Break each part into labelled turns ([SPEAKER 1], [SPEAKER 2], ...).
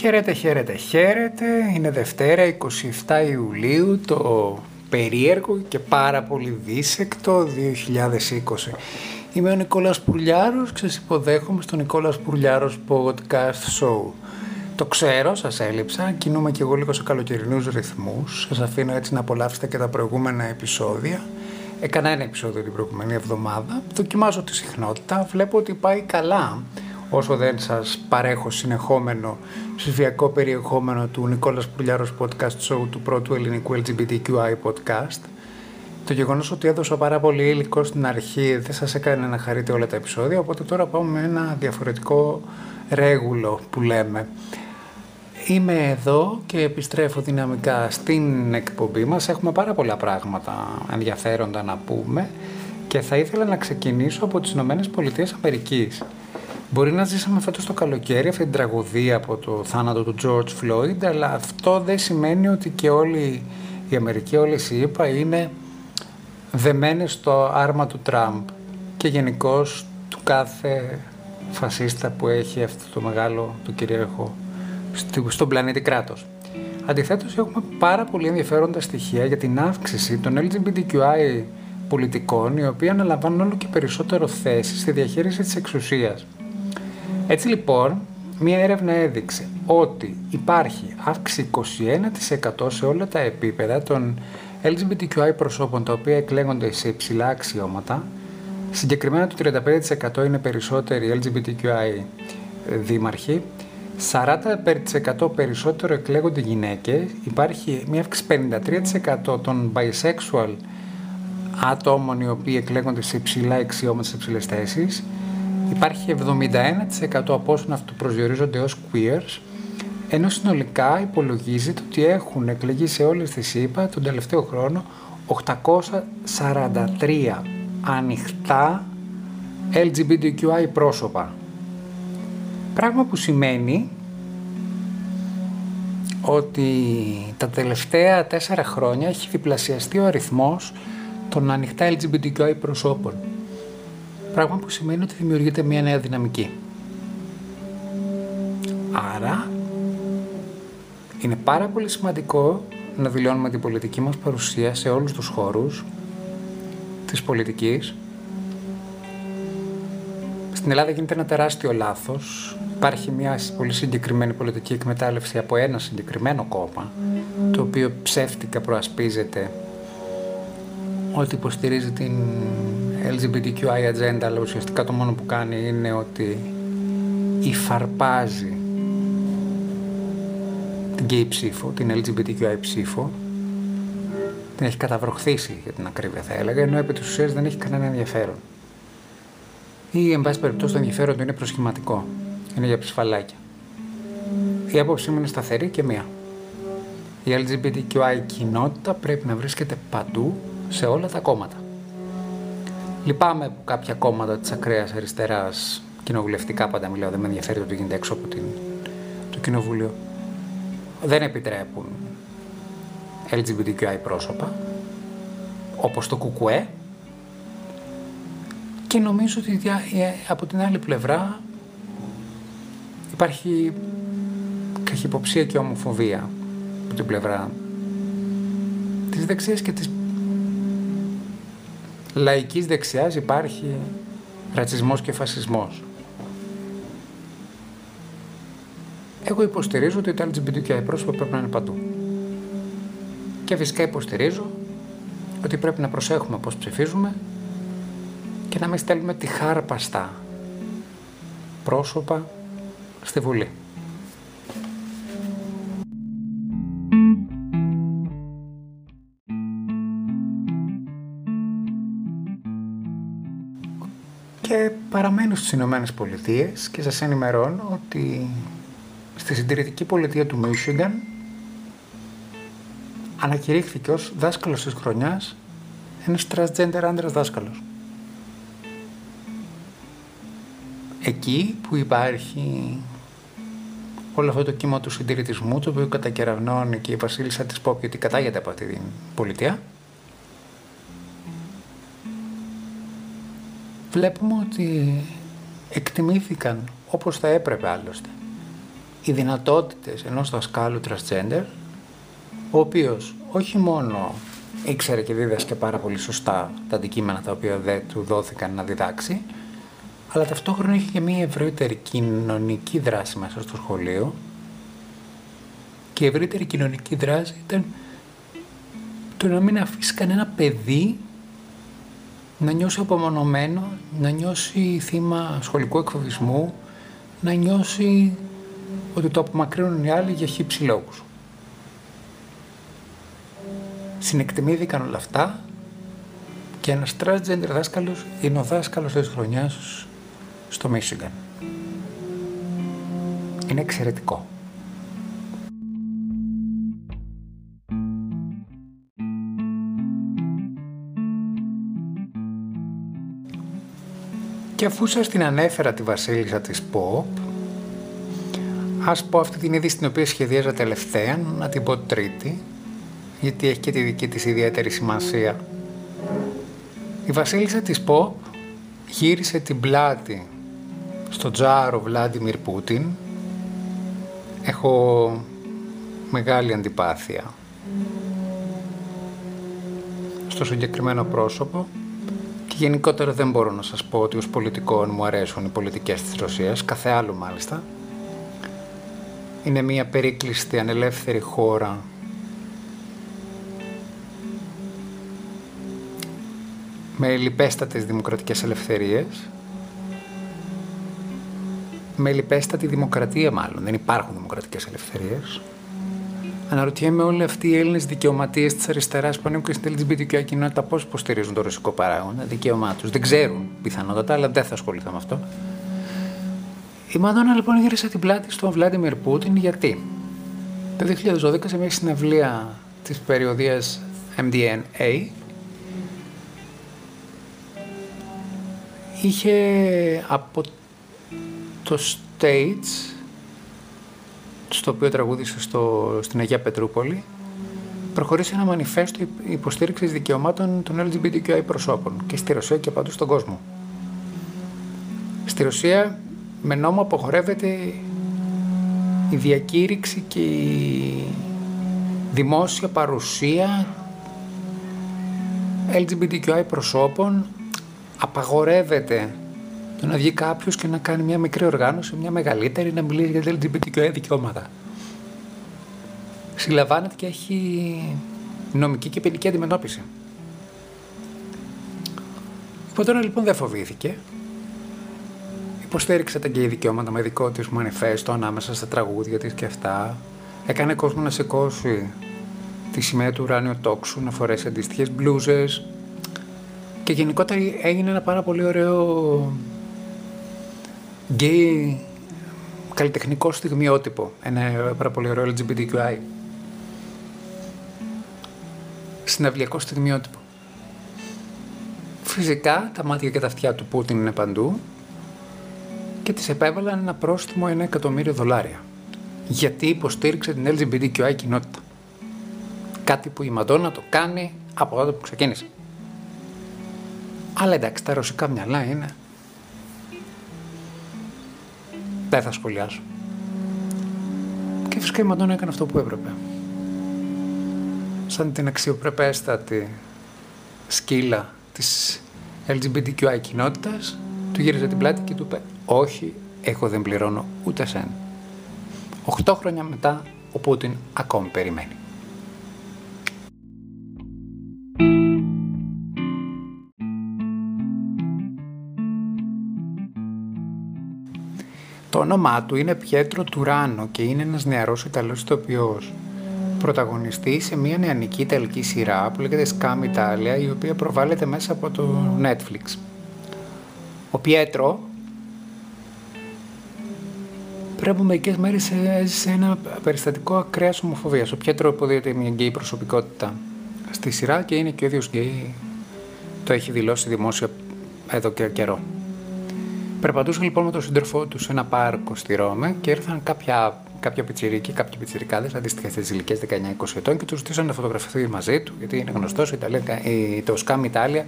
[SPEAKER 1] Χαίρετε, χαίρετε, χαίρετε. Είναι Δευτέρα, 27 Ιουλίου, το περίεργο και πάρα πολύ δίσεκτο 2020. Είμαι ο Νικόλας Πουρλιάρος και σας υποδέχομαι στο Νικόλας Πουρλιάρος Podcast Show. Το ξέρω, σας έλειψα, κινούμαι και εγώ λίγο σε καλοκαιρινούς ρυθμούς. Σας αφήνω έτσι να απολαύσετε και τα προηγούμενα επεισόδια. Έκανα ένα επεισόδιο την προηγούμενη εβδομάδα, δοκιμάζω τη συχνότητα, βλέπω ότι πάει καλά όσο δεν σας παρέχω συνεχόμενο ψηφιακό περιεχόμενο του Νικόλας Πουλιάρος Podcast Show του πρώτου ελληνικού LGBTQI podcast. Το γεγονός ότι έδωσα πάρα πολύ υλικό στην αρχή δεν σας έκανε να χαρείτε όλα τα επεισόδια, οπότε τώρα πάμε με ένα διαφορετικό ρέγουλο που λέμε. Είμαι εδώ και επιστρέφω δυναμικά στην εκπομπή μας. Έχουμε πάρα πολλά πράγματα ενδιαφέροντα να πούμε και θα ήθελα να ξεκινήσω από τις Ηνωμένες Πολιτείες Αμερικής. Μπορεί να ζήσαμε φέτος το καλοκαίρι αυτή την τραγωδία από το θάνατο του George Floyd, αλλά αυτό δεν σημαίνει ότι και όλη η Αμερική, όλες οι ΗΠΑ είναι δεμένες στο άρμα του Τραμπ και γενικώ του κάθε φασίστα που έχει αυτό το μεγάλο, το κυρίαρχο στον πλανήτη κράτος. Αντιθέτως έχουμε πάρα πολύ ενδιαφέροντα στοιχεία για την αύξηση των LGBTQI πολιτικών οι οποίοι αναλαμβάνουν όλο και περισσότερο θέση στη διαχείριση της εξουσίας. Έτσι λοιπόν, μία έρευνα έδειξε ότι υπάρχει αύξηση 21% σε όλα τα επίπεδα των LGBTQI προσώπων τα οποία εκλέγονται σε υψηλά αξιώματα. Συγκεκριμένα το 35% είναι περισσότεροι LGBTQI δήμαρχοι, 40% περισσότερο εκλέγονται γυναίκες, υπάρχει μια αύξηση 53% των bisexual άτομων οι οποίοι εκλέγονται σε υψηλά αξιώματα, σε υψηλές θέσεις, υπάρχει 71% από όσων αυτοπροσδιορίζονται ως queers, ενώ συνολικά υπολογίζεται ότι έχουν εκλεγεί σε όλες τις ΗΠΑ τον τελευταίο χρόνο 843 ανοιχτά LGBTQI πρόσωπα. Πράγμα που σημαίνει ότι τα τελευταία τέσσερα χρόνια έχει διπλασιαστεί ο αριθμός των ανοιχτά LGBTQI προσώπων. Πράγμα που σημαίνει ότι δημιουργείται μια νέα δυναμική. Άρα, είναι πάρα πολύ σημαντικό να δηλώνουμε την πολιτική μας παρουσία σε όλους τους χώρους της πολιτικής. Στην Ελλάδα γίνεται ένα τεράστιο λάθος. Υπάρχει μια πολύ συγκεκριμένη πολιτική εκμετάλλευση από ένα συγκεκριμένο κόμμα, το οποίο ψεύτικα προασπίζεται ότι υποστηρίζει την LGBTQI agenda, αλλά ουσιαστικά το μόνο που κάνει είναι ότι υφαρπάζει την gay ψήφο, την LGBTQI ψήφο, την έχει καταβροχθήσει για την ακρίβεια θα έλεγα, ενώ επί της ουσίας δεν έχει κανένα ενδιαφέρον. Ή, εν πάση περιπτώσει, το ενδιαφέρον του είναι προσχηματικό. Είναι για ψηφαλάκια. Η άποψή μου είναι σταθερή και μία. Η LGBTQI κοινότητα πρέπει να βρίσκεται παντού σε όλα τα κόμματα. Λυπάμαι που κάποια κόμματα της ακραίας αριστεράς, κοινοβουλευτικά πάντα μιλάω, δεν με ενδιαφέρει το τι γίνεται έξω από την, το κοινοβούλιο, δεν επιτρέπουν LGBTQI πρόσωπα, όπως το κουκουέ, και νομίζω ότι ε, από την άλλη πλευρά υπάρχει καχυποψία και ομοφοβία από την πλευρά της δεξιάς και της λαϊκής δεξιάς υπάρχει ρατσισμός και φασισμός. Εγώ υποστηρίζω ότι τα LGBTQI πρόσωπα πρέπει να είναι παντού. Και φυσικά υποστηρίζω ότι πρέπει να προσέχουμε πώς ψηφίζουμε και να μην στέλνουμε τη χάρπαστα πρόσωπα στη Βουλή. Και παραμένω στις Ηνωμένες Πολιτείες και σας ενημερώνω ότι στη συντηρητική πολιτεία του Michigan ανακηρύχθηκε ως δάσκαλος της χρονιάς ένας transgender άντρας δάσκαλος. Εκεί που υπάρχει όλο αυτό το κύμα του συντηρητισμού, το οποίο κατακεραυνώνει και η βασίλισσα της Πόπη ότι κατάγεται από αυτή την πολιτεία, βλέπουμε ότι εκτιμήθηκαν όπως θα έπρεπε άλλωστε οι δυνατότητες ενός δασκάλου transgender, ο οποίος όχι μόνο ήξερε και δίδασκε πάρα πολύ σωστά τα αντικείμενα τα οποία δεν του δόθηκαν να διδάξει, αλλά ταυτόχρονα είχε και μια ευρύτερη κοινωνική δράση μέσα στο σχολείο. Και η ευρύτερη κοινωνική δράση ήταν το να μην αφήσει κανένα παιδί να νιώσει απομονωμένο, να νιώσει θύμα σχολικού εκφοβισμού, να νιώσει ότι το απομακρύνουν οι άλλοι για χύψη λόγους. Συνεκτιμήθηκαν όλα αυτά και ένας transgender δάσκαλος είναι ο δάσκαλος της χρονιάς στο Michigan. Είναι εξαιρετικό. Και αφού σας την ανέφερα τη βασίλισσα της Pop, ας πω αυτή την είδηση την οποία σχεδίαζα τελευταία, να την πω τρίτη, γιατί έχει και τη δική της ιδιαίτερη σημασία. Η βασίλισσα της Pop γύρισε την πλάτη στο τζάρο Βλάντιμιρ Πούτιν. Έχω μεγάλη αντιπάθεια στο συγκεκριμένο πρόσωπο και γενικότερα δεν μπορώ να σας πω ότι ως πολιτικών μου αρέσουν οι πολιτικές της Ρωσίας, κάθε άλλο μάλιστα. Είναι μια περίκλειστη ανελεύθερη χώρα με λιπέστατες δημοκρατικές ελευθερίες, με λιπέστατη δημοκρατία μάλλον, δεν υπάρχουν δημοκρατικές ελευθερίες. Αναρωτιέμαι όλοι αυτοί οι Έλληνες δικαιωματίες της αριστεράς που ανήκουν στην LGBTQ κοινότητα πώς υποστηρίζουν το ρωσικό παράγοντα, δικαίωμά τους. Δεν ξέρουν πιθανότατα, αλλά δεν θα ασχοληθώ με αυτό. Η Μαδόνα λοιπόν γύρισε την πλάτη στον Βλάντιμιρ Πούτιν γιατί; Το 2012 σε μια συναυλία της περιοδίας MDNA είχε από το stage στο οποίο τραγούδισε στο, στην Αγία Πετρούπολη προχωρήσει ένα μανιφέστο υποστήριξης δικαιωμάτων των LGBTQI προσώπων και στη Ρωσία και παντού στον κόσμο. Στη Ρωσία με νόμο αποχωρεύεται η διακήρυξη και η δημόσια παρουσία LGBTQI προσώπων απαγορεύεται το να βγει κάποιος και να κάνει μια μικρή οργάνωση, μια μεγαλύτερη, να μιλήσει για τα LGBTQI δικαιώματα. Συλλαμβάνεται και έχει νομική και ποινική αντιμετώπιση. Η τώρα λοιπόν δεν φοβήθηκε. Υποστήριξε τα γκέι δικαιώματα με δικό της μανιφέστο ανάμεσα στα τραγούδια της και αυτά. Έκανε κόσμο να σηκώσει τη σημαία του ουράνιου τόξου, να φορέσει αντίστοιχες μπλούζες. Και γενικότερα έγινε ένα πάρα πολύ ωραίο γκέι καλλιτεχνικό στιγμιότυπο. Ένα πάρα πολύ ωραίο LGBTQI. Συναυλιακό στιγμιότυπο. Φυσικά τα μάτια και τα αυτιά του Πούτιν είναι παντού και της επέβαλαν ένα πρόστιμο ένα εκατομμύριο δολάρια. Γιατί υποστήριξε την LGBTQI κοινότητα. Κάτι που η Μαντόνα το κάνει από τότε που ξεκίνησε. Αλλά εντάξει, τα ρωσικά μυαλά είναι Δεν θα σχολιάσω. Και φυσικά η Μαντώνα έκανε αυτό που έπρεπε. Σαν την αξιοπρεπέστατη σκύλα της LGBTQI κοινότητας, του γύριζε την πλάτη και του είπε «Όχι, εγώ δεν πληρώνω ούτε σεν». Οχτώ χρόνια μετά, ο Πούτιν ακόμη περιμένει. Το όνομά του είναι Πιέτρο Τουράνο και είναι ένας νεαρός Ιταλός ηθοποιός. Πρωταγωνιστή σε μια νεανική Ιταλική σειρά που λέγεται Scam Italia, η οποία προβάλλεται μέσα από το Netflix. Ο Πιέτρο πριν από μερικές μέρες έζησε ένα περιστατικό ακραίας ομοφοβίας. Ο Πιέτρο υποδύεται μια γκέι προσωπικότητα στη σειρά και είναι και ο ίδιος γκέι. Το έχει δηλώσει δημόσια εδώ και καιρό. Περπατούσαν λοιπόν με τον σύντροφό τους σε ένα πάρκο στη Ρώμη και ήρθαν κάποια, κάποια πιτσιρίκοι, κάποιοι πιτσιρικάδες αντίστοιχα στις ηλικίες 19-20 ετών και τους ζητήσαν να φωτογραφηθεί μαζί του, γιατί είναι γνωστός το Scam Italia.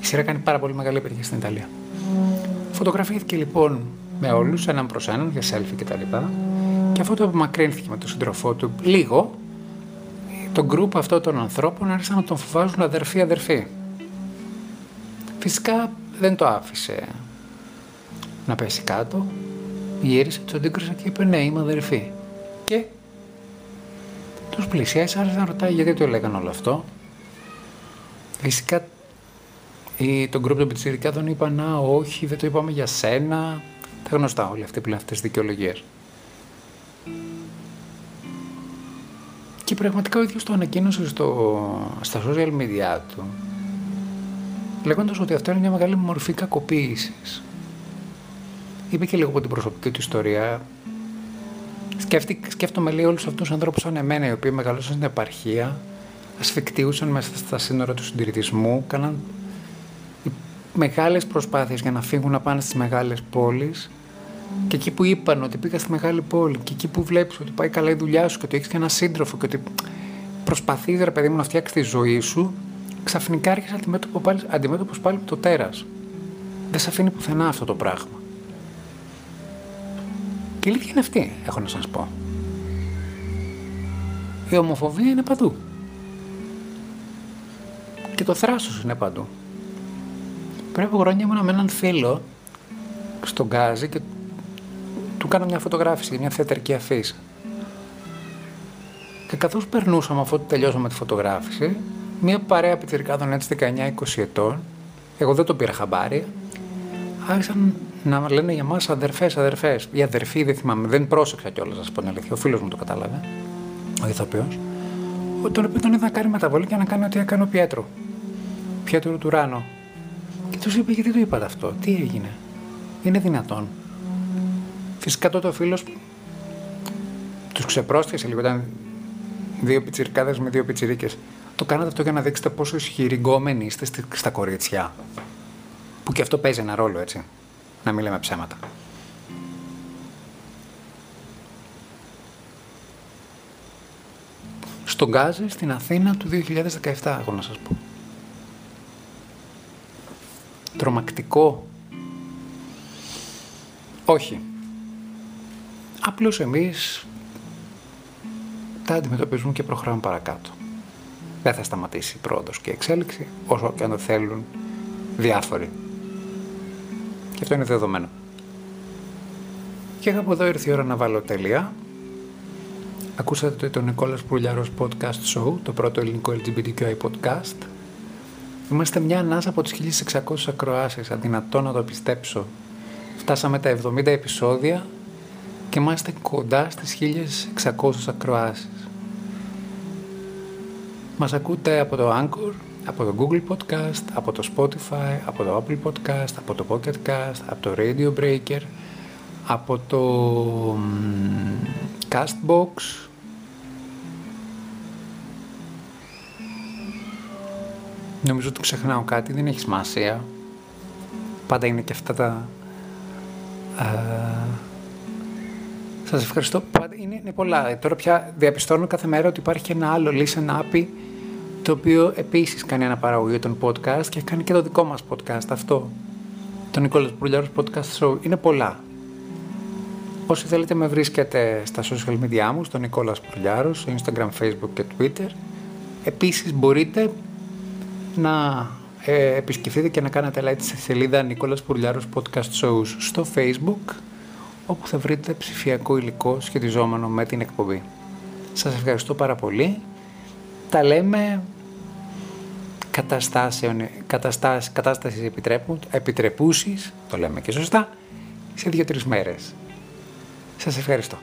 [SPEAKER 1] Η σειρά κάνει πάρα πολύ μεγάλη επιτυχία στην Ιταλία. Φωτογραφήθηκε λοιπόν με όλους, έναν προς έναν, για selfie κτλ. Και, Και αφού το απομακρύνθηκε με τον σύντροφό του λίγο, το γκρουπ αυτό των ανθρώπων άρχισαν να τον φοβάζουν αδερφή-αδερφή. Φυσικά δεν το άφησε να πέσει κάτω. Γύρισε, τους αντίκρισε και είπε ναι, είμαι αδερφή. Και τους πλησιάζει, άρχισε να ρωτάει γιατί το έλεγαν όλο αυτό. Φυσικά ή τον γκρουπ των πιτσιρικάδων είπαν να όχι, δεν το είπαμε για σένα. Τα γνωστά όλοι αυτοί που λένε αυτές τις δικαιολογίες. Και πραγματικά ο ίδιος το ανακοίνωσε στο, στα social media του, λέγοντας ότι αυτό είναι μια μεγάλη μορφή κακοποίησης. Είπε και λίγο από την προσωπική του ιστορία. Σκέφτη, σκέφτομαι λίγο όλους αυτούς τους ανθρώπους σαν εμένα, οι οποίοι μεγαλώσαν στην επαρχία, ασφικτίουσαν μέσα στα σύνορα του συντηρητισμού, κάναν μεγάλες προσπάθειες για να φύγουν να πάνε στις μεγάλες πόλεις και εκεί που είπαν ότι πήγα στη μεγάλη πόλη και εκεί που βλέπεις ότι πάει καλά η δουλειά σου και ότι έχεις και ένα σύντροφο και ότι προσπαθείς ρε παιδί μου να φτιάξεις τη ζωή σου ξαφνικά έρχεσαι αντιμέτωπο πάλι, αντιμέτωπος πάλι με το τέρας. Δεν σε αφήνει πουθενά αυτό το πράγμα. Και η αλήθεια είναι αυτή, έχω να σας πω. Η ομοφοβία είναι παντού. Και το θράσος είναι παντού. Πριν από χρόνια ήμουν με έναν φίλο στον Γκάζι και του κάνα μια φωτογράφηση για μια θεατρική αφήση. Και καθώς περνούσαμε αφού τελειώσαμε τη φωτογράφηση, μια παρέα πιτσιρικάδων έτσι 19-20 ετών, εγώ δεν το πήρα χαμπάρι, άρχισαν να λένε για μας αδερφές, αδερφές. Οι αδερφοί δεν θυμάμαι, δεν πρόσεξα κιόλας να σας πω την αλήθεια. Ο φίλος μου το κατάλαβε, ο ηθοποιός. Τον οποίο τον είδα να κάνει μεταβολή και να κάνει ό,τι έκανε ο Πιέτρο. Πιέτρο του Ράνο. Και τους είπε γιατί το είπατε αυτό, τι έγινε. Είναι δυνατόν. Φυσικά τότε ο φίλος τους ξεπρόστιασε λίγο. Ήταν δύο πιτσιρικάδες με δύο πιτσιρίκες. Το κάνατε αυτό για να δείξετε πόσο ισχυροί γκόμενοι είστε στα κορίτσια. Που και αυτό παίζει ένα ρόλο, έτσι. Να μην λέμε ψέματα. Στον Γκάζι στην Αθήνα του 2017, έχω να σας πω. Τρομακτικό. Όχι. Απλώς εμείς τα αντιμετωπίζουμε και προχωράμε παρακάτω. Δεν θα σταματήσει η πρόοδος και η εξέλιξη, όσο και αν το θέλουν διάφοροι. Και αυτό είναι δεδομένο. Και από εδώ ήρθε η ώρα να βάλω τελεία. Ακούσατε το Νικόλας Πουλιαρός Podcast Show, το πρώτο ελληνικό LGBTQI podcast. Είμαστε μια ανάσα από τις 1600 ακροάσεις, αδυνατό να το πιστέψω. Φτάσαμε τα 70 επεισόδια και είμαστε κοντά στις 1600 ακροάσεις. Μας ακούτε από το Anchor, από το Google Podcast, από το Spotify, από το Apple Podcast, από το Pocket Cast, από το Radio Breaker, από το Castbox, Νομίζω ότι ξεχνάω κάτι, δεν έχεις σημασία. Πάντα είναι και αυτά τα... Ε, σας ευχαριστώ. Πάντα είναι, είναι πολλά. Ε, τώρα πια διαπιστώνω κάθε μέρα ότι υπάρχει και ένα άλλο listen app το οποίο επίσης κάνει ένα παραγωγή των podcast και κάνει και το δικό μας podcast αυτό. Το Νικόλας Μπρουλιάρος Podcast Show. Είναι πολλά. Όσοι θέλετε με βρίσκετε στα social media μου, στο Νικόλας Μπρουλιάρος, στο Instagram, Facebook και Twitter. Επίσης μπορείτε να ε, επισκεφτείτε και να κάνετε like στη σελίδα Νικόλας Πουρλιάρος Podcast Shows στο Facebook όπου θα βρείτε ψηφιακό υλικό σχετιζόμενο με την εκπομπή. Σας ευχαριστώ πάρα πολύ. Τα λέμε καταστάσεων, καταστάσεις, κατάστασης επιτρέπου, επιτρεπούσης, το λέμε και σωστά, σε δύο-τρεις μέρες. Σας ευχαριστώ.